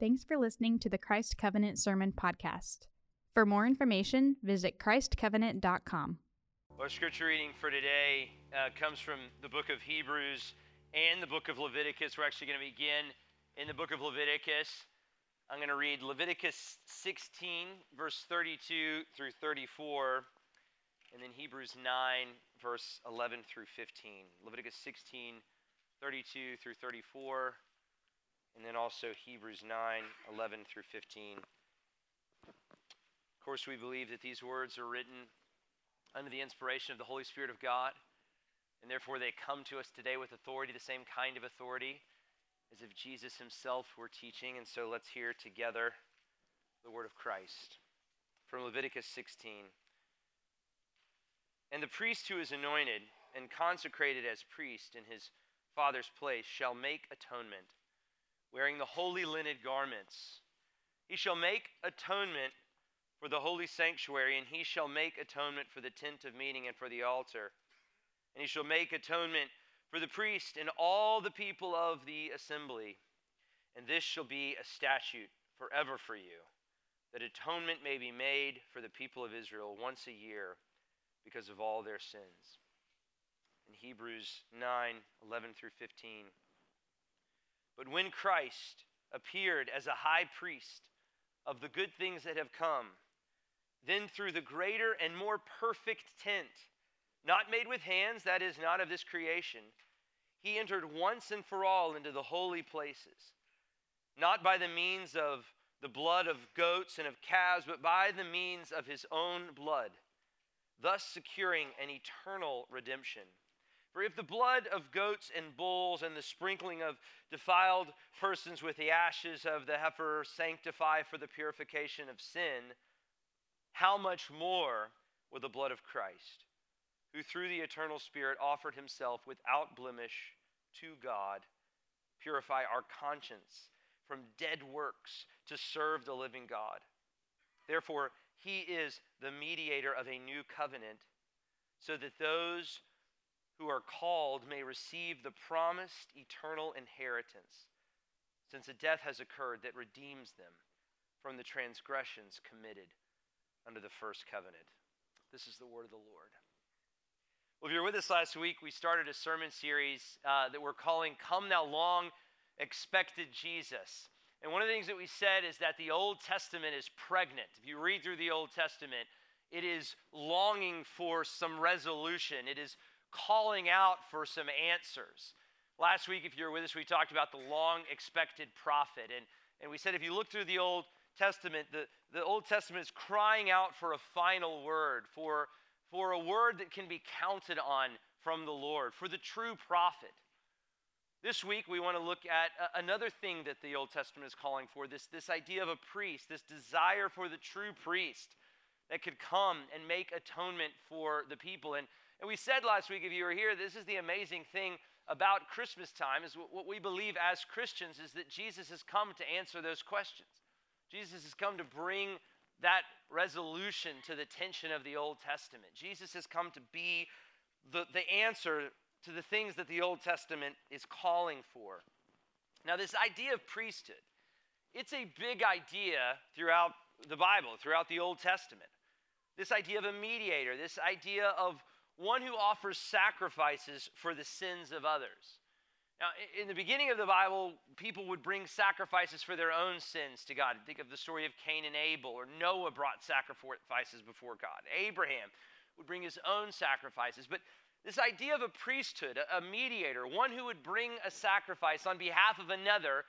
Thanks for listening to the Christ Covenant Sermon Podcast. For more information, visit ChristCovenant.com. Our scripture reading for today uh, comes from the book of Hebrews and the book of Leviticus. We're actually going to begin in the book of Leviticus. I'm going to read Leviticus 16, verse 32 through 34, and then Hebrews 9, verse 11 through 15. Leviticus 16, 32 through 34, and then also Hebrews 9, 11 through 15. Of course, we believe that these words are written under the inspiration of the Holy Spirit of God, and therefore they come to us today with authority, the same kind of authority as if Jesus himself were teaching. And so let's hear together the word of Christ from Leviticus 16. And the priest who is anointed and consecrated as priest in his father's place shall make atonement, wearing the holy linen garments. He shall make atonement for the holy sanctuary, and he shall make atonement for the tent of meeting and for the altar. And he shall make atonement for the priest and all the people of the assembly. And this shall be a statute forever for you, that atonement may be made for the people of Israel once a year because of all their sins. In Hebrews 9 11 through 15. But when Christ appeared as a high priest of the good things that have come, then through the greater and more perfect tent, not made with hands, that is, not of this creation, he entered once and for all into the holy places, not by the means of the blood of goats and of calves, but by the means of his own blood, thus securing an eternal redemption. For if the blood of goats and bulls and the sprinkling of defiled persons with the ashes of the heifer sanctify for the purification of sin, how much more will the blood of Christ, who through the eternal Spirit offered himself without blemish to God, purify our conscience from dead works to serve the living God? Therefore, he is the mediator of a new covenant, so that those who are called may receive the promised eternal inheritance, since a death has occurred that redeems them from the transgressions committed under the first covenant. This is the word of the Lord. Well, if you were with us last week, we started a sermon series uh, that we're calling Come Thou Long Expected Jesus. And one of the things that we said is that the Old Testament is pregnant. If you read through the Old Testament, it is longing for some resolution, it is calling out for some answers. Last week, if you were with us, we talked about the long expected prophet. And, and we said if you look through the Old Testament, the, the Old Testament is crying out for a final word, for, for a word that can be counted on from the Lord, for the true prophet. This week, we want to look at another thing that the Old Testament is calling for this, this idea of a priest, this desire for the true priest that could come and make atonement for the people. And, and we said last week, if you were here, this is the amazing thing about Christmas time, is what we believe as Christians is that Jesus has come to answer those questions. Jesus has come to bring that resolution to the tension of the Old Testament. Jesus has come to be the, the answer to the things that the Old Testament is calling for. Now, this idea of priesthood, it's a big idea throughout the Bible, throughout the Old Testament. This idea of a mediator, this idea of one who offers sacrifices for the sins of others. Now, in the beginning of the Bible, people would bring sacrifices for their own sins to God. Think of the story of Cain and Abel, or Noah brought sacrifices before God. Abraham would bring his own sacrifices. But this idea of a priesthood, a mediator, one who would bring a sacrifice on behalf of another,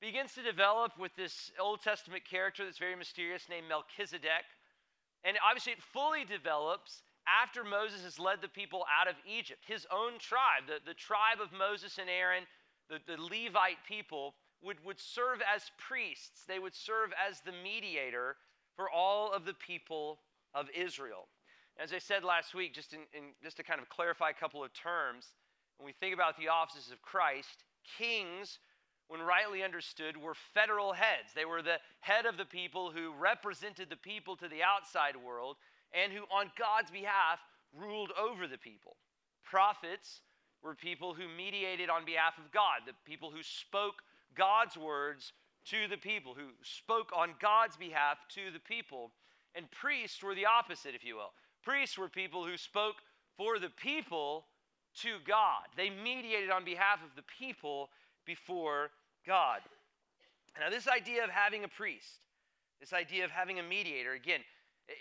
begins to develop with this Old Testament character that's very mysterious named Melchizedek. And obviously, it fully develops after Moses has led the people out of Egypt, his own tribe, the, the tribe of Moses and Aaron, the, the Levite people, would, would serve as priests. They would serve as the mediator for all of the people of Israel. As I said last week, just, in, in, just to kind of clarify a couple of terms, when we think about the offices of Christ, kings, when rightly understood, were federal heads. They were the head of the people who represented the people to the outside world and who, on God's behalf, ruled over the people. Prophets were people who mediated on behalf of God, the people who spoke God's words to the people, who spoke on God's behalf to the people. And priests were the opposite, if you will. Priests were people who spoke for the people to God. They mediated on behalf of the people before God. Now, this idea of having a priest, this idea of having a mediator, again,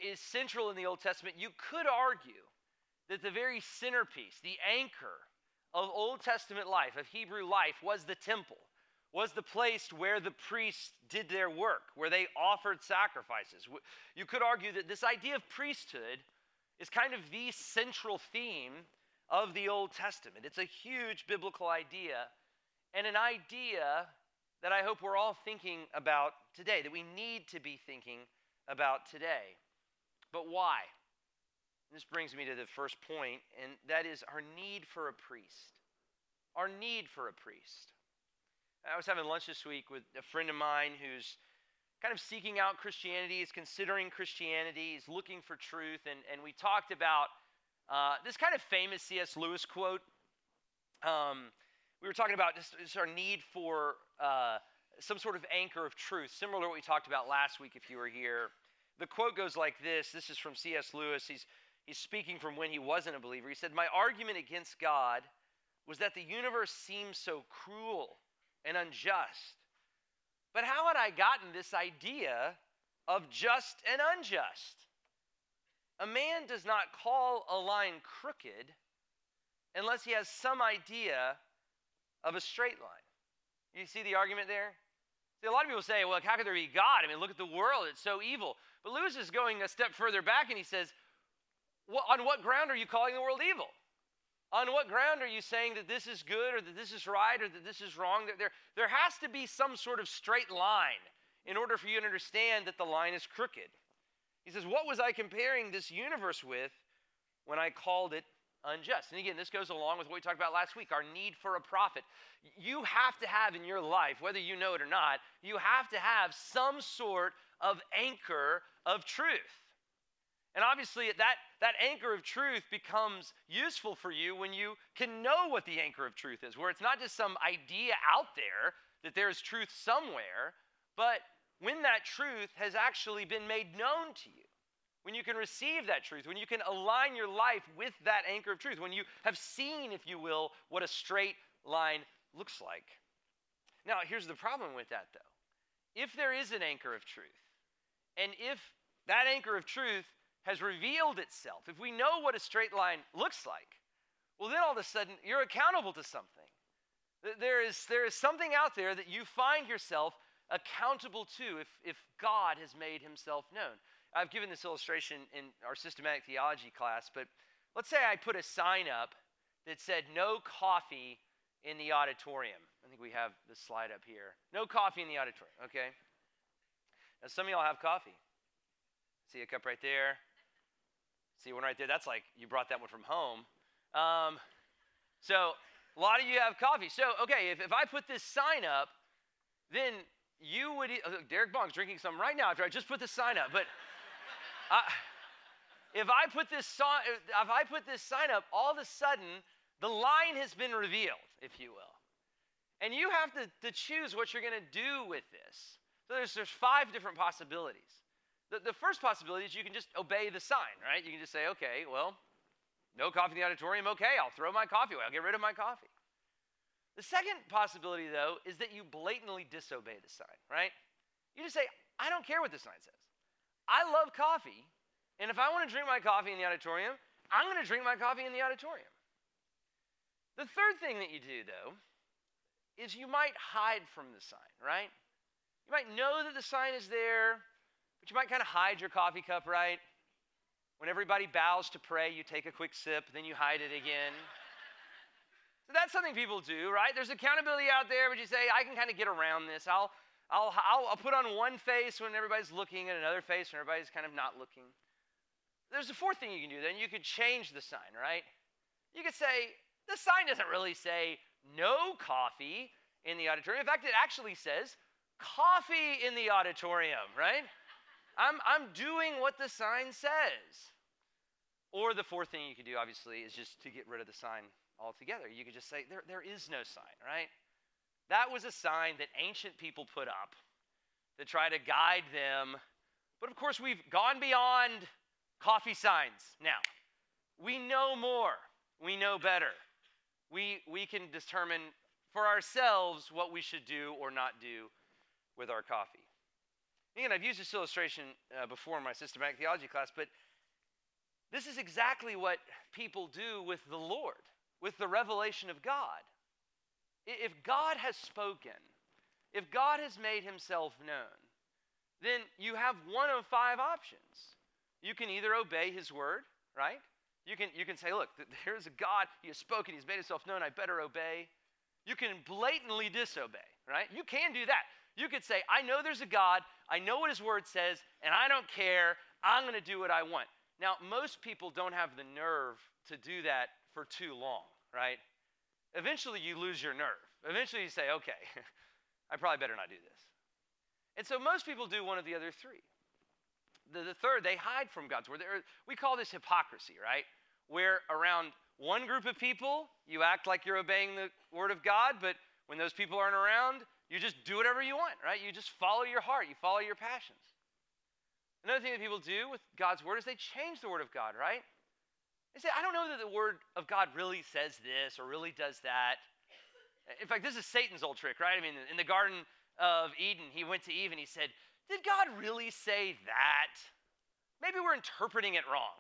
is central in the Old Testament. You could argue that the very centerpiece, the anchor of Old Testament life, of Hebrew life, was the temple, was the place where the priests did their work, where they offered sacrifices. You could argue that this idea of priesthood is kind of the central theme of the Old Testament. It's a huge biblical idea and an idea that I hope we're all thinking about today, that we need to be thinking about today. But why? This brings me to the first point, and that is our need for a priest. Our need for a priest. I was having lunch this week with a friend of mine who's kind of seeking out Christianity, is considering Christianity, is looking for truth, and, and we talked about uh, this kind of famous C.S. Lewis quote. Um, we were talking about just, just our need for uh, some sort of anchor of truth, similar to what we talked about last week if you were here. The quote goes like this this is from C.S. Lewis. He's, he's speaking from when he wasn't a believer. He said, My argument against God was that the universe seems so cruel and unjust. But how had I gotten this idea of just and unjust? A man does not call a line crooked unless he has some idea of a straight line. You see the argument there? See, a lot of people say, well, how could there be God? I mean, look at the world, it's so evil. But Lewis is going a step further back and he says, well, on what ground are you calling the world evil? On what ground are you saying that this is good or that this is right or that this is wrong? There, there has to be some sort of straight line in order for you to understand that the line is crooked. He says, What was I comparing this universe with when I called it unjust. And again, this goes along with what we talked about last week our need for a prophet. You have to have in your life, whether you know it or not, you have to have some sort of anchor of truth. And obviously, that, that anchor of truth becomes useful for you when you can know what the anchor of truth is, where it's not just some idea out there that there's truth somewhere, but when that truth has actually been made known to you when you can receive that truth, when you can align your life with that anchor of truth, when you have seen, if you will, what a straight line looks like. Now, here's the problem with that, though. If there is an anchor of truth, and if that anchor of truth has revealed itself, if we know what a straight line looks like, well, then all of a sudden you're accountable to something. There is, there is something out there that you find yourself accountable to if, if God has made himself known. I've given this illustration in our systematic theology class, but let's say I put a sign up that said no coffee in the auditorium. I think we have the slide up here. No coffee in the auditorium, okay? Now, some of y'all have coffee. See a cup right there? See one right there? That's like you brought that one from home. Um, so, a lot of you have coffee. So, okay, if, if I put this sign up, then you would. Oh, Derek Bong's drinking some right now after I just put the sign up. But If I put this sign, if I put this sign up, all of a sudden the line has been revealed, if you will, and you have to, to choose what you're going to do with this. So there's there's five different possibilities. The, the first possibility is you can just obey the sign, right? You can just say, okay, well, no coffee in the auditorium. Okay, I'll throw my coffee away. I'll get rid of my coffee. The second possibility, though, is that you blatantly disobey the sign, right? You just say, I don't care what the sign says. I love coffee, and if I want to drink my coffee in the auditorium, I'm going to drink my coffee in the auditorium. The third thing that you do, though, is you might hide from the sign, right? You might know that the sign is there, but you might kind of hide your coffee cup, right? When everybody bows to pray, you take a quick sip, then you hide it again. so that's something people do, right? There's accountability out there, but you say, I can kind of get around this. I'll, I'll, I'll, I'll put on one face when everybody's looking and another face when everybody's kind of not looking. There's a fourth thing you can do then. You could change the sign, right? You could say, the sign doesn't really say no coffee in the auditorium. In fact, it actually says coffee in the auditorium, right? I'm, I'm doing what the sign says. Or the fourth thing you could do, obviously, is just to get rid of the sign altogether. You could just say, there, there is no sign, right? That was a sign that ancient people put up to try to guide them. But of course, we've gone beyond coffee signs now. We know more, we know better. We, we can determine for ourselves what we should do or not do with our coffee. Again, I've used this illustration uh, before in my systematic theology class, but this is exactly what people do with the Lord, with the revelation of God. If God has spoken, if God has made himself known, then you have one of five options. You can either obey his word, right? You can, you can say, look, there's a God, he has spoken, he's made himself known, I better obey. You can blatantly disobey, right? You can do that. You could say, I know there's a God, I know what his word says, and I don't care, I'm going to do what I want. Now, most people don't have the nerve to do that for too long, right? Eventually, you lose your nerve. Eventually, you say, okay, I probably better not do this. And so, most people do one of the other three. The, the third, they hide from God's word. They're, we call this hypocrisy, right? Where around one group of people, you act like you're obeying the word of God, but when those people aren't around, you just do whatever you want, right? You just follow your heart, you follow your passions. Another thing that people do with God's word is they change the word of God, right? They say, I don't know that the word of God really says this or really does that. In fact, this is Satan's old trick, right? I mean, in the Garden of Eden, he went to Eve and he said, Did God really say that? Maybe we're interpreting it wrong.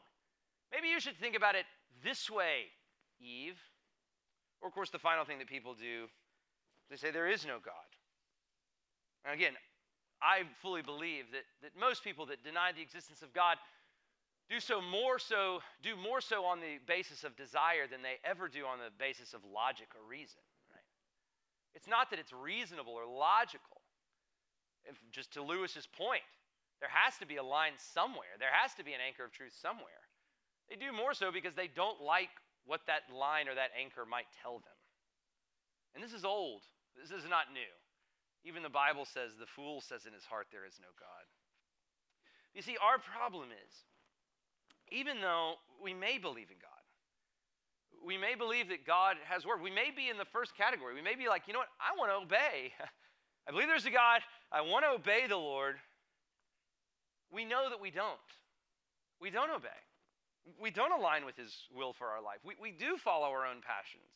Maybe you should think about it this way, Eve. Or, of course, the final thing that people do, they say there is no God. And again, I fully believe that, that most people that deny the existence of God do so more so, do more so on the basis of desire than they ever do on the basis of logic or reason. It's not that it's reasonable or logical. If, just to Lewis's point, there has to be a line somewhere. There has to be an anchor of truth somewhere. They do more so because they don't like what that line or that anchor might tell them. And this is old. This is not new. Even the Bible says, the fool says in his heart, there is no God. You see, our problem is, even though we may believe in God, we may believe that God has word. We may be in the first category. We may be like, you know what? I want to obey. I believe there's a God. I want to obey the Lord. We know that we don't. We don't obey. We don't align with His will for our life. We, we do follow our own passions.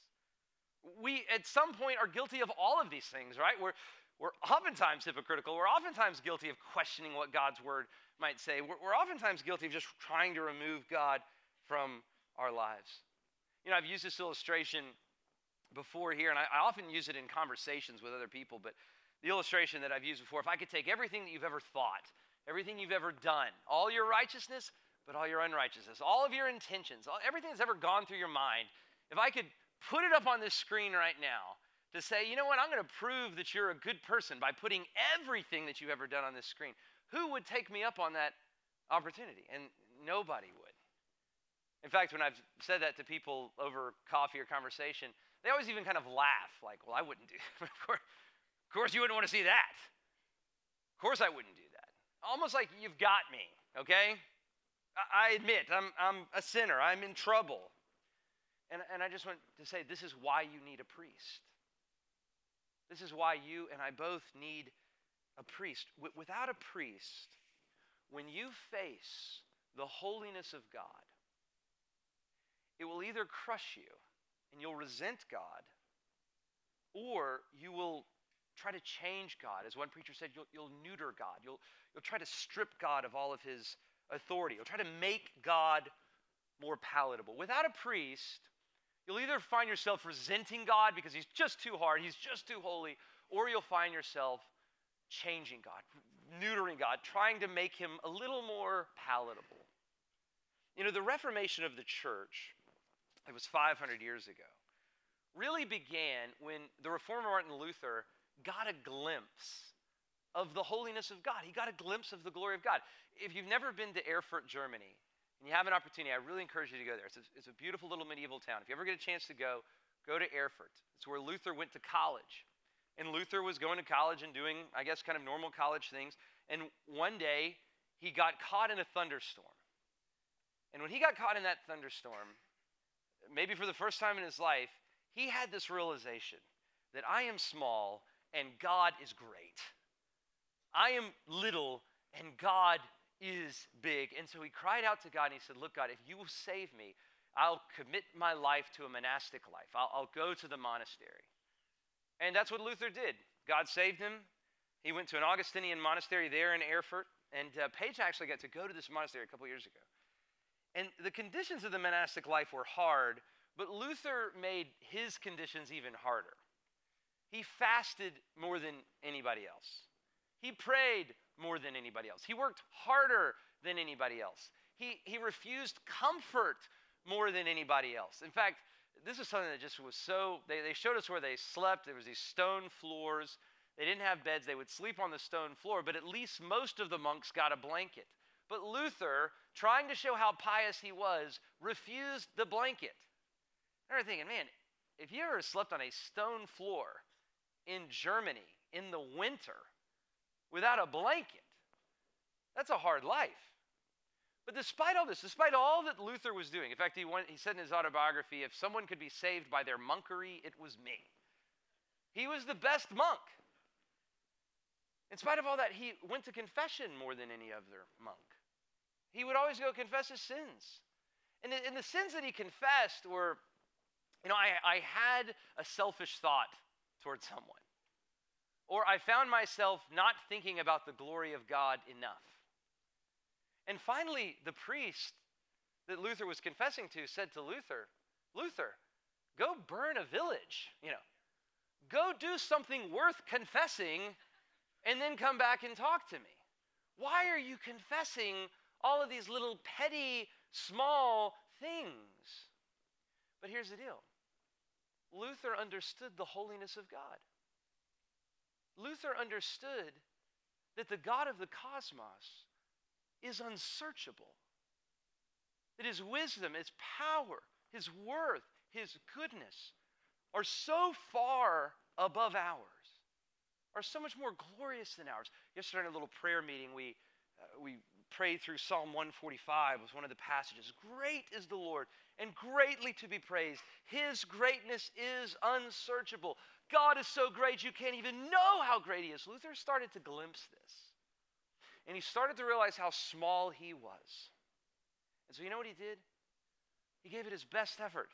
We, at some point, are guilty of all of these things, right? We're, we're oftentimes hypocritical. We're oftentimes guilty of questioning what God's word might say. We're, we're oftentimes guilty of just trying to remove God from our lives. You know, I've used this illustration before here, and I, I often use it in conversations with other people, but the illustration that I've used before if I could take everything that you've ever thought, everything you've ever done, all your righteousness, but all your unrighteousness, all of your intentions, all, everything that's ever gone through your mind, if I could put it up on this screen right now to say, you know what, I'm going to prove that you're a good person by putting everything that you've ever done on this screen, who would take me up on that opportunity? And nobody would. In fact, when I've said that to people over coffee or conversation, they always even kind of laugh, like, well, I wouldn't do that. of, course, you wouldn't want to see that. Of course, I wouldn't do that. Almost like you've got me, okay? I, I admit, I'm, I'm a sinner, I'm in trouble. And, and I just want to say this is why you need a priest. This is why you and I both need a priest. W- without a priest, when you face the holiness of God, it will either crush you and you'll resent God, or you will try to change God. As one preacher said, you'll, you'll neuter God. You'll, you'll try to strip God of all of his authority. You'll try to make God more palatable. Without a priest, you'll either find yourself resenting God because he's just too hard, he's just too holy, or you'll find yourself changing God, neutering God, trying to make him a little more palatable. You know, the Reformation of the church it was 500 years ago, really began when the reformer Martin Luther got a glimpse of the holiness of God. He got a glimpse of the glory of God. If you've never been to Erfurt, Germany, and you have an opportunity, I really encourage you to go there. It's a, it's a beautiful little medieval town. If you ever get a chance to go, go to Erfurt. It's where Luther went to college. And Luther was going to college and doing, I guess, kind of normal college things. And one day, he got caught in a thunderstorm. And when he got caught in that thunderstorm, maybe for the first time in his life, he had this realization that I am small and God is great. I am little and God is big. And so he cried out to God and he said, Look, God, if you will save me, I'll commit my life to a monastic life. I'll, I'll go to the monastery. And that's what Luther did. God saved him. He went to an Augustinian monastery there in Erfurt. And uh, Page actually got to go to this monastery a couple years ago. And the conditions of the monastic life were hard, but Luther made his conditions even harder. He fasted more than anybody else. He prayed more than anybody else. He worked harder than anybody else. He, he refused comfort more than anybody else. In fact, this is something that just was so, they, they showed us where they slept. There was these stone floors. They didn't have beds. They would sleep on the stone floor, but at least most of the monks got a blanket. But Luther, trying to show how pious he was, refused the blanket. I remember thinking, man, if you ever slept on a stone floor in Germany in the winter without a blanket, that's a hard life. But despite all this, despite all that Luther was doing, in fact, he, went, he said in his autobiography, if someone could be saved by their monkery, it was me. He was the best monk. In spite of all that, he went to confession more than any other monk. He would always go confess his sins. And, and the sins that he confessed were, you know, I, I had a selfish thought towards someone. Or I found myself not thinking about the glory of God enough. And finally, the priest that Luther was confessing to said to Luther, Luther, go burn a village, you know. Go do something worth confessing and then come back and talk to me. Why are you confessing all of these little petty, small things? But here's the deal Luther understood the holiness of God. Luther understood that the God of the cosmos is unsearchable. That his wisdom, his power, his worth, his goodness are so far above ours, are so much more glorious than ours. Yesterday in a little prayer meeting, we, uh, we prayed through Psalm 145 was one of the passages. Great is the Lord and greatly to be praised. His greatness is unsearchable. God is so great you can't even know how great he is. Luther started to glimpse this. And he started to realize how small he was. And so, you know what he did? He gave it his best effort.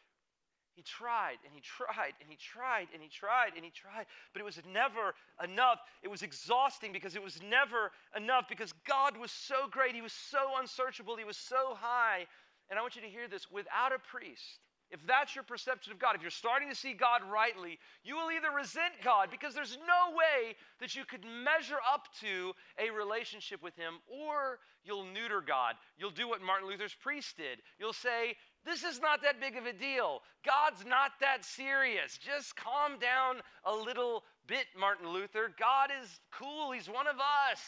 He tried and he tried and he tried and he tried and he tried, but it was never enough. It was exhausting because it was never enough because God was so great. He was so unsearchable. He was so high. And I want you to hear this without a priest, if that's your perception of God, if you're starting to see God rightly, you will either resent God because there's no way that you could measure up to a relationship with Him, or you'll neuter God. You'll do what Martin Luther's priest did. You'll say, This is not that big of a deal. God's not that serious. Just calm down a little bit, Martin Luther. God is cool, He's one of us.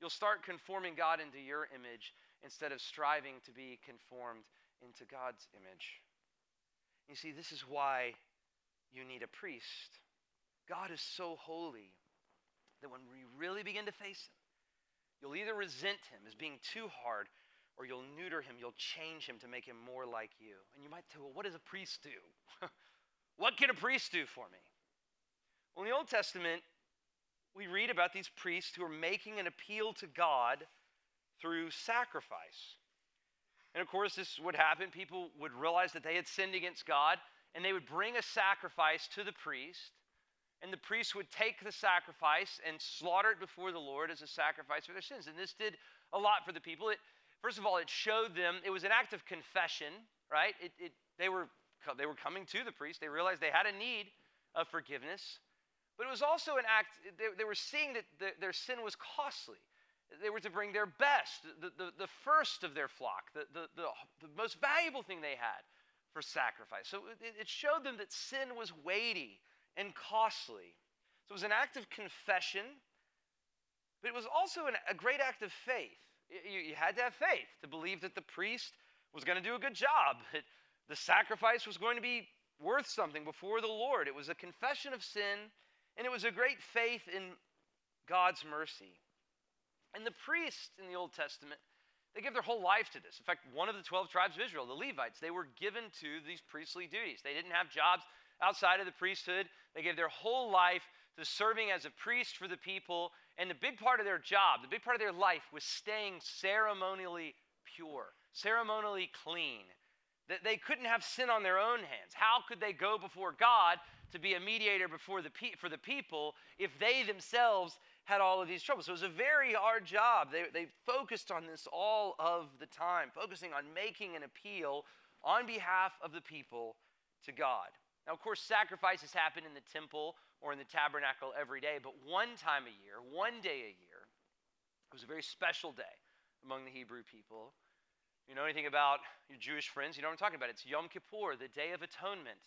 You'll start conforming God into your image instead of striving to be conformed into God's image. You see, this is why you need a priest. God is so holy that when we really begin to face Him, you'll either resent Him as being too hard or you'll neuter Him, you'll change Him to make Him more like you. And you might say, well, what does a priest do? what can a priest do for me? Well, in the Old Testament, we read about these priests who are making an appeal to God through sacrifice. And of course, this would happen. People would realize that they had sinned against God, and they would bring a sacrifice to the priest. And the priest would take the sacrifice and slaughter it before the Lord as a sacrifice for their sins. And this did a lot for the people. It, first of all, it showed them, it was an act of confession, right? It, it, they, were, they were coming to the priest. They realized they had a need of forgiveness. But it was also an act, they, they were seeing that the, their sin was costly. They were to bring their best, the, the, the first of their flock, the, the, the, the, most valuable thing they had for sacrifice. So it, it showed them that sin was weighty and costly. So it was an act of confession, but it was also an, a great act of faith. You, you, had to have faith to believe that the priest was going to do a good job, that the sacrifice was going to be worth something before the Lord. It was a confession of sin, and it was a great faith in God's mercy. And the priests in the Old Testament, they give their whole life to this. In fact, one of the 12 tribes of Israel, the Levites, they were given to these priestly duties. They didn't have jobs outside of the priesthood. They gave their whole life to serving as a priest for the people, And the big part of their job, the big part of their life was staying ceremonially pure, ceremonially clean. That they couldn't have sin on their own hands. How could they go before God to be a mediator before the pe- for the people if they themselves had all of these troubles? So it was a very hard job. They, they focused on this all of the time, focusing on making an appeal on behalf of the people to God. Now, of course, sacrifices happen in the temple or in the tabernacle every day, but one time a year, one day a year, it was a very special day among the Hebrew people. You know anything about your Jewish friends? You know what I'm talking about. It's Yom Kippur, the Day of Atonement.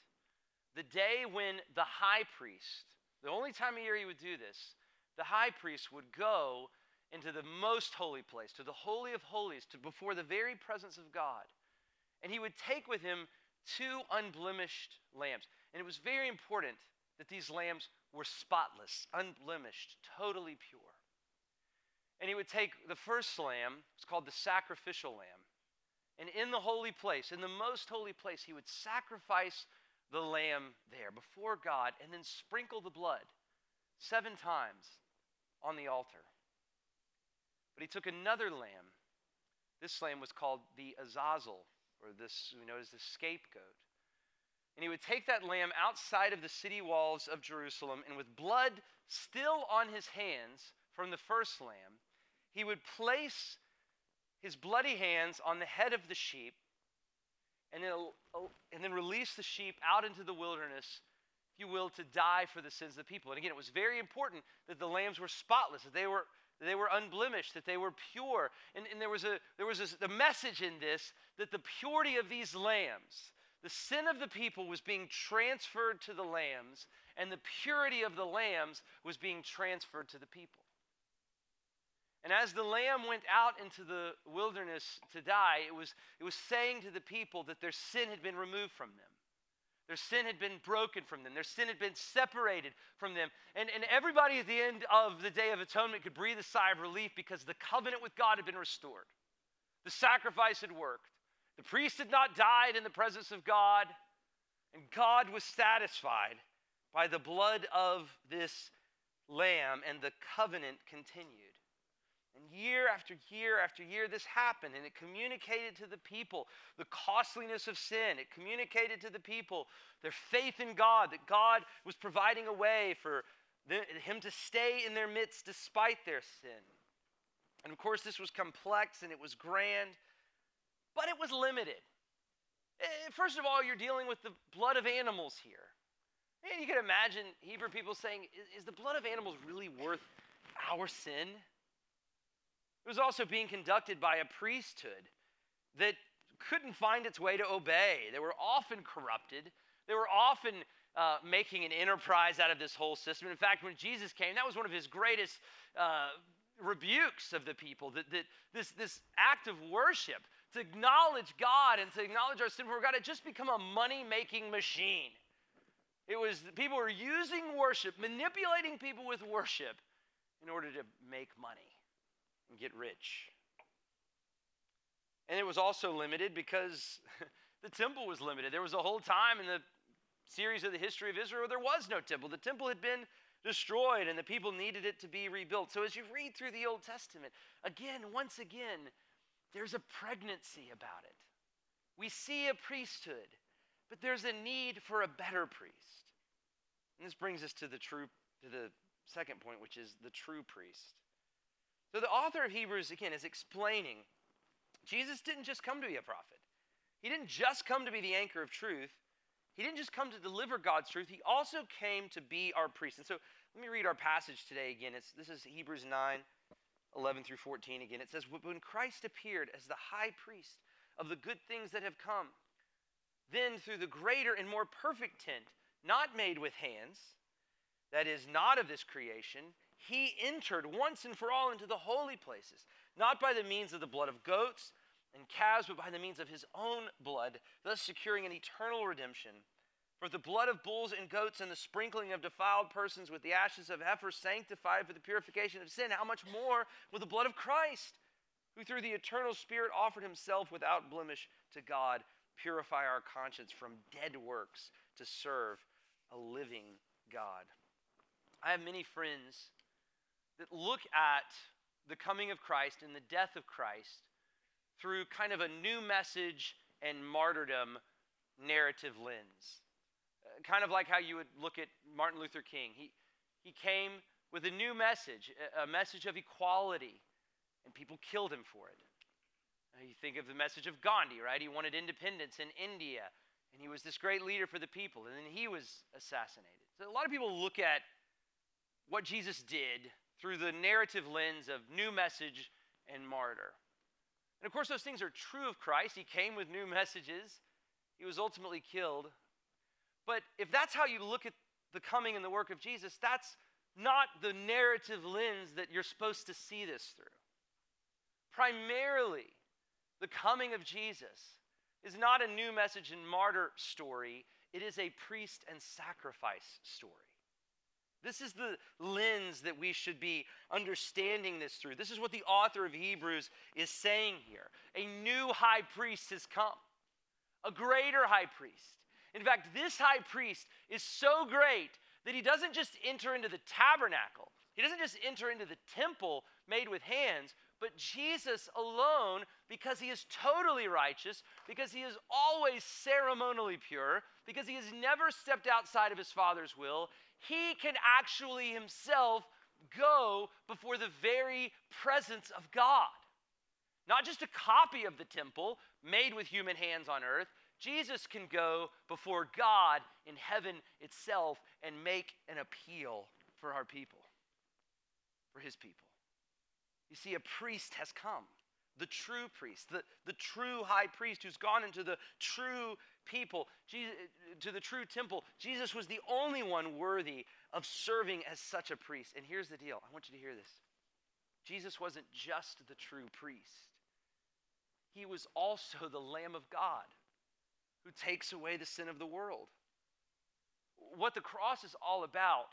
The day when the high priest, the only time of year he would do this, the high priest would go into the most holy place, to the Holy of Holies, to before the very presence of God. And he would take with him two unblemished lambs. And it was very important that these lambs were spotless, unblemished, totally pure. And he would take the first lamb, it's called the sacrificial lamb, and in the holy place, in the most holy place, he would sacrifice the lamb there before God and then sprinkle the blood seven times on the altar. But he took another lamb. This lamb was called the Azazel, or this we know as the scapegoat. And he would take that lamb outside of the city walls of Jerusalem, and with blood still on his hands from the first lamb, he would place his bloody hands on the head of the sheep, and then, oh, and then release the sheep out into the wilderness, you will, to die for the sins of the people. And again, it was very important that the lambs were spotless, that they were, they were unblemished, that they were pure. And, and there was, a, there was a, a message in this that the purity of these lambs, the sin of the people was being transferred to the lambs, and the purity of the lambs was being transferred to the people. And as the lamb went out into the wilderness to die, it was, it was saying to the people that their sin had been removed from them. Their sin had been broken from them. Their sin had been separated from them. And, and everybody at the end of the Day of Atonement could breathe a sigh of relief because the covenant with God had been restored. The sacrifice had worked. The priest had not died in the presence of God. And God was satisfied by the blood of this lamb, and the covenant continued. Year after year after year, this happened, and it communicated to the people the costliness of sin. It communicated to the people their faith in God, that God was providing a way for Him to stay in their midst despite their sin. And of course, this was complex and it was grand, but it was limited. Eh, first of all, you're dealing with the blood of animals here. And you can imagine Hebrew people saying, Is the blood of animals really worth our sin? It was also being conducted by a priesthood that couldn't find its way to obey. They were often corrupted. They were often uh, making an enterprise out of this whole system. In fact, when Jesus came, that was one of his greatest uh, rebukes of the people that, that this, this act of worship, to acknowledge God and to acknowledge our sin before God, had just become a money making machine. It was people were using worship, manipulating people with worship in order to make money and get rich. And it was also limited because the temple was limited. There was a whole time in the series of the history of Israel where there was no temple. The temple had been destroyed and the people needed it to be rebuilt. So as you read through the Old Testament, again, once again, there's a pregnancy about it. We see a priesthood, but there's a need for a better priest. And this brings us to the true to the second point, which is the true priest. So the author of Hebrews, again, is explaining Jesus didn't just come to be a prophet, he didn't just come to be the anchor of truth. He didn't just come to deliver God's truth, he also came to be our priest. And so let me read our passage today again. It's, this is Hebrews 9, 11 through 14 again. It says, When Christ appeared as the high priest of the good things that have come, then through the greater and more perfect tent, not made with hands, that is, not of this creation, he entered once and for all into the holy places, not by the means of the blood of goats and calves, but by the means of his own blood, thus securing an eternal redemption. For the blood of bulls and goats and the sprinkling of defiled persons with the ashes of heifers sanctified for the purification of sin, how much more with the blood of Christ, who through the eternal Spirit offered himself without blemish to God, purify our conscience from dead works to serve a living God. I have many friends that look at the coming of Christ and the death of Christ through kind of a new message and martyrdom narrative lens. Uh, kind of like how you would look at Martin Luther King. He, he came with a new message, a message of equality, and people killed him for it. Uh, you think of the message of Gandhi, right? He wanted independence in India, and he was this great leader for the people, and then he was assassinated. So a lot of people look at what Jesus did through the narrative lens of new message and martyr. And of course, those things are true of Christ. He came with new messages, he was ultimately killed. But if that's how you look at the coming and the work of Jesus, that's not the narrative lens that you're supposed to see this through. Primarily, the coming of Jesus is not a new message and martyr story, it is a priest and sacrifice story. This is the lens that we should be understanding this through. This is what the author of Hebrews is saying here. A new high priest has come, a greater high priest. In fact, this high priest is so great that he doesn't just enter into the tabernacle, he doesn't just enter into the temple made with hands, but Jesus alone, because he is totally righteous, because he is always ceremonially pure, because he has never stepped outside of his Father's will, he can actually himself go before the very presence of God. Not just a copy of the temple made with human hands on earth. Jesus can go before God in heaven itself and make an appeal for our people, for his people. You see, a priest has come, the true priest, the, the true high priest who's gone into the true people, Jesus, to the true temple. Jesus was the only one worthy of serving as such a priest. And here's the deal I want you to hear this Jesus wasn't just the true priest, he was also the Lamb of God who takes away the sin of the world. What the cross is all about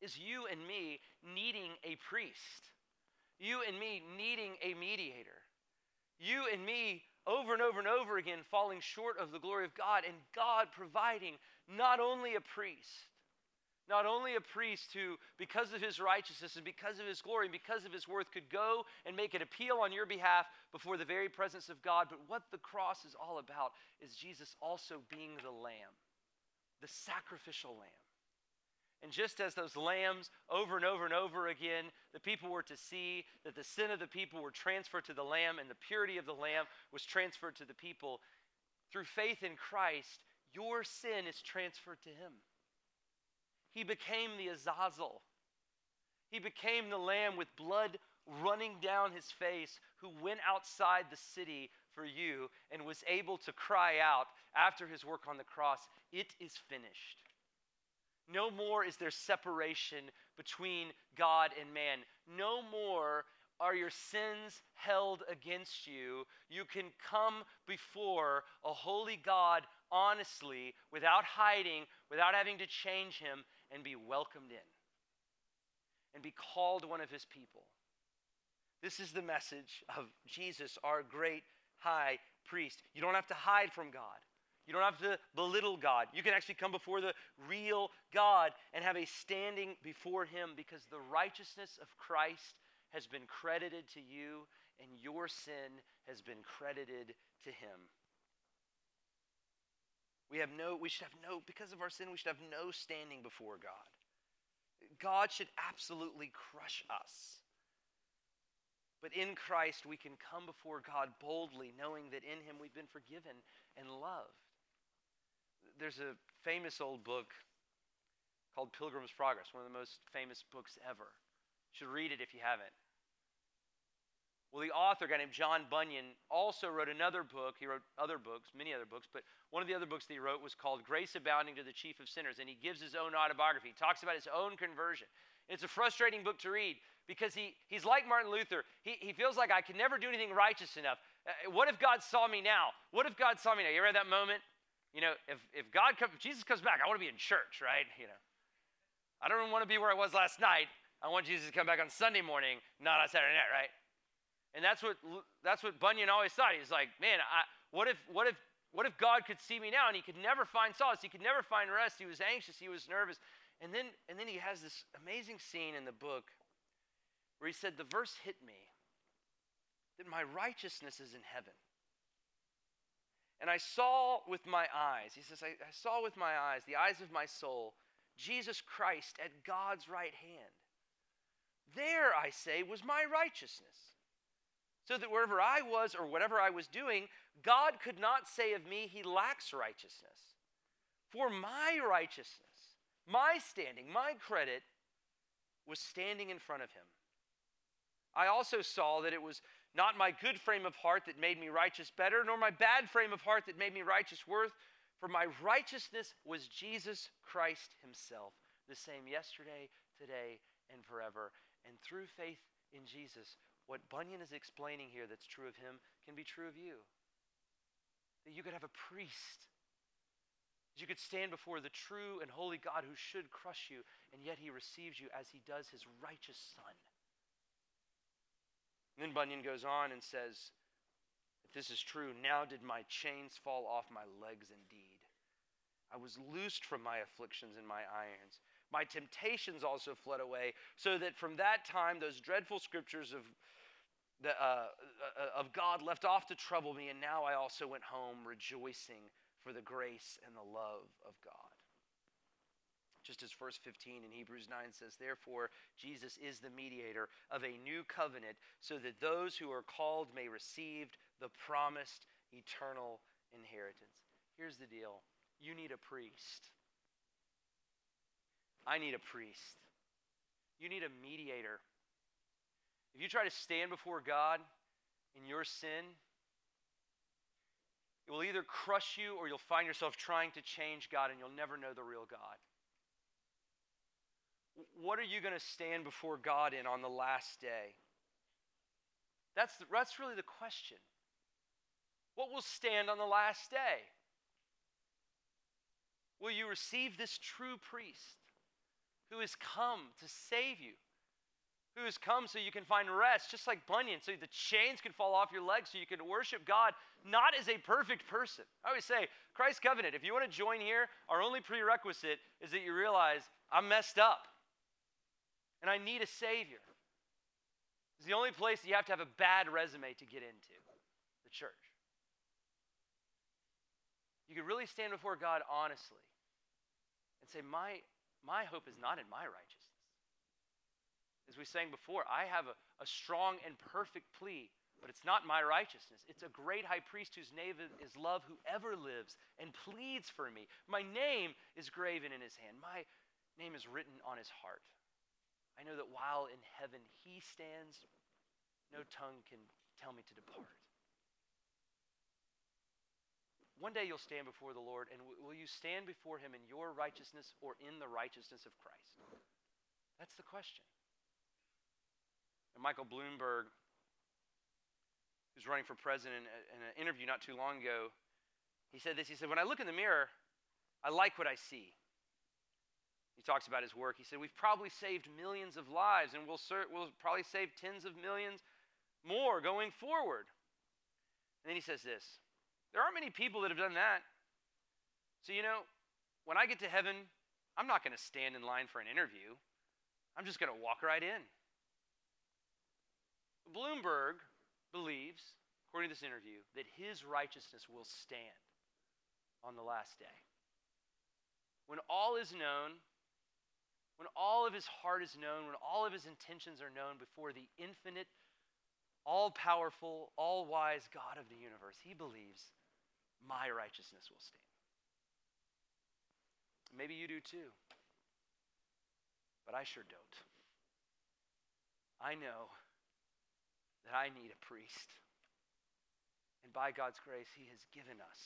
is you and me needing a priest, you and me needing a mediator, you and me over and over and over again falling short of the glory of God, and God providing not only a priest, not only a priest who, because of his righteousness and because of his glory and because of his worth, could go and make an appeal on your behalf before the very presence of God, but what the cross is all about is Jesus also being the lamb, the sacrificial lamb. And just as those lambs over and over and over again, the people were to see that the sin of the people were transferred to the lamb and the purity of the lamb was transferred to the people, through faith in Christ, your sin is transferred to him. He became the Azazel. He became the lamb with blood running down his face who went outside the city for you and was able to cry out after his work on the cross, It is finished. No more is there separation between God and man. No more are your sins held against you. You can come before a holy God honestly, without hiding, without having to change him, and be welcomed in and be called one of his people. This is the message of Jesus, our great high priest. You don't have to hide from God. You don't have to belittle God. You can actually come before the real God and have a standing before Him because the righteousness of Christ has been credited to you and your sin has been credited to Him. We have no, we should have no, because of our sin, we should have no standing before God. God should absolutely crush us. But in Christ, we can come before God boldly, knowing that in Him we've been forgiven and loved there's a famous old book called Pilgrim's Progress, one of the most famous books ever. You should read it if you haven't. Well, the author, a guy named John Bunyan, also wrote another book. He wrote other books, many other books, but one of the other books that he wrote was called Grace Abounding to the Chief of Sinners, and he gives his own autobiography. He talks about his own conversion. It's a frustrating book to read because he, he's like Martin Luther. He, he feels like I can never do anything righteous enough. Uh, what if God saw me now? What if God saw me now? You ever had that moment? You know, if, if God comes, if Jesus comes back, I want to be in church, right? You know, I don't want to be where I was last night. I want Jesus to come back on Sunday morning, not on Saturday night, right? And that's what that's what Bunyan always thought. He's like, man, I, what if what if what if God could see me now and he could never find solace? He could never find rest. He was anxious. He was nervous. And then and then he has this amazing scene in the book where he said, The verse hit me that my righteousness is in heaven. And I saw with my eyes, he says, I, I, saw with my eyes, the eyes of my soul, Jesus Christ at God's right hand. There, I say, was my righteousness. So that wherever I was or whatever I was doing, God could not say of me, He lacks righteousness. For my righteousness, my standing, my credit, was standing in front of Him. I also saw that it was not my good frame of heart that made me righteous better, nor my bad frame of heart that made me righteous worth, for my righteousness was Jesus Christ Himself, the same yesterday, today, and forever. And through faith in Jesus, what Bunyan is explaining here that's true of him can be true of you. That you could have a priest. That you could stand before the true and holy God who should crush you, and yet he receives you as he does his righteous son. Then Bunyan goes on and says, If this is true, now did my chains fall off my legs indeed. I was loosed from my afflictions and my irons. My temptations also fled away, so that from that time those dreadful scriptures of, the, uh, uh, of God left off to trouble me, and now I also went home rejoicing for the grace and the love of God just as verse 15 in Hebrews 9 says, Therefore, Jesus is the mediator of a new covenant, so that those who are called may receive the promised eternal inheritance. Here's the deal you need a priest. I need a priest. You need a mediator. If you try to stand before God in your sin, it will either crush you or you'll find yourself trying to change God and you'll never know the real God what are you going to stand before God in on the last day? That's, the, that's really the question. What will stand on the last day? Will you receive this true priest who has come to save you? Who has come so you can find rest, just like Bunyan, so the chains can fall off your legs, so you can worship God not as a perfect person. I always say, Christ Covenant, if you want to join here, our only prerequisite is that you realize I'm messed up and I need a Savior. It's the only place you have to have a bad resume to get into the church. You could really stand before God honestly and say, My, my hope is not in my righteousness. As we sang before, I have a, a strong and perfect plea, but it's not my righteousness. It's a great high priest whose name is love, who ever lives and pleads for me. My name is graven in his hand, my name is written on his heart. I know that while in heaven he stands, no tongue can tell me to depart. One day you'll stand before the Lord, and will you stand before him in your righteousness or in the righteousness of Christ? That's the question. And Michael Bloomberg, who's running for president, in an interview not too long ago, he said this. He said, When I look in the mirror, I like what I see. He talks about his work. He said, We've probably saved millions of lives, and we'll, ser- we'll probably save tens of millions more going forward. And then he says this There aren't many people that have done that. So, you know, when I get to heaven, I'm not going to stand in line for an interview. I'm just going to walk right in. Bloomberg believes, according to this interview, that his righteousness will stand on the last day. When all is known, of his heart is known, when all of his intentions are known before the infinite, all powerful, all wise God of the universe, he believes my righteousness will stand. Maybe you do too. But I sure don't. I know that I need a priest. And by God's grace, He has given us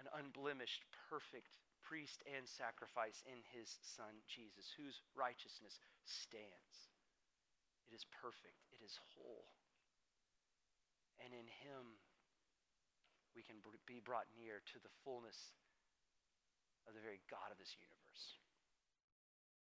an unblemished, perfect priest and sacrifice in his son Jesus, whose righteousness stands. It is perfect, it is whole. And in him, we can be brought near to the fullness of the very God of this universe.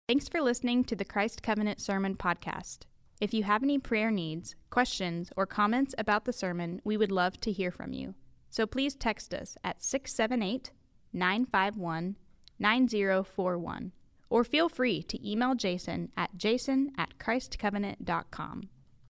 Thanks for listening to the Christ Covenant Sermon Podcast. If you have any prayer needs, questions, or comments about the sermon, we would love to hear from you. So please text us at 678 951 9041 or feel free to email Jason at jason at christcovenant.com.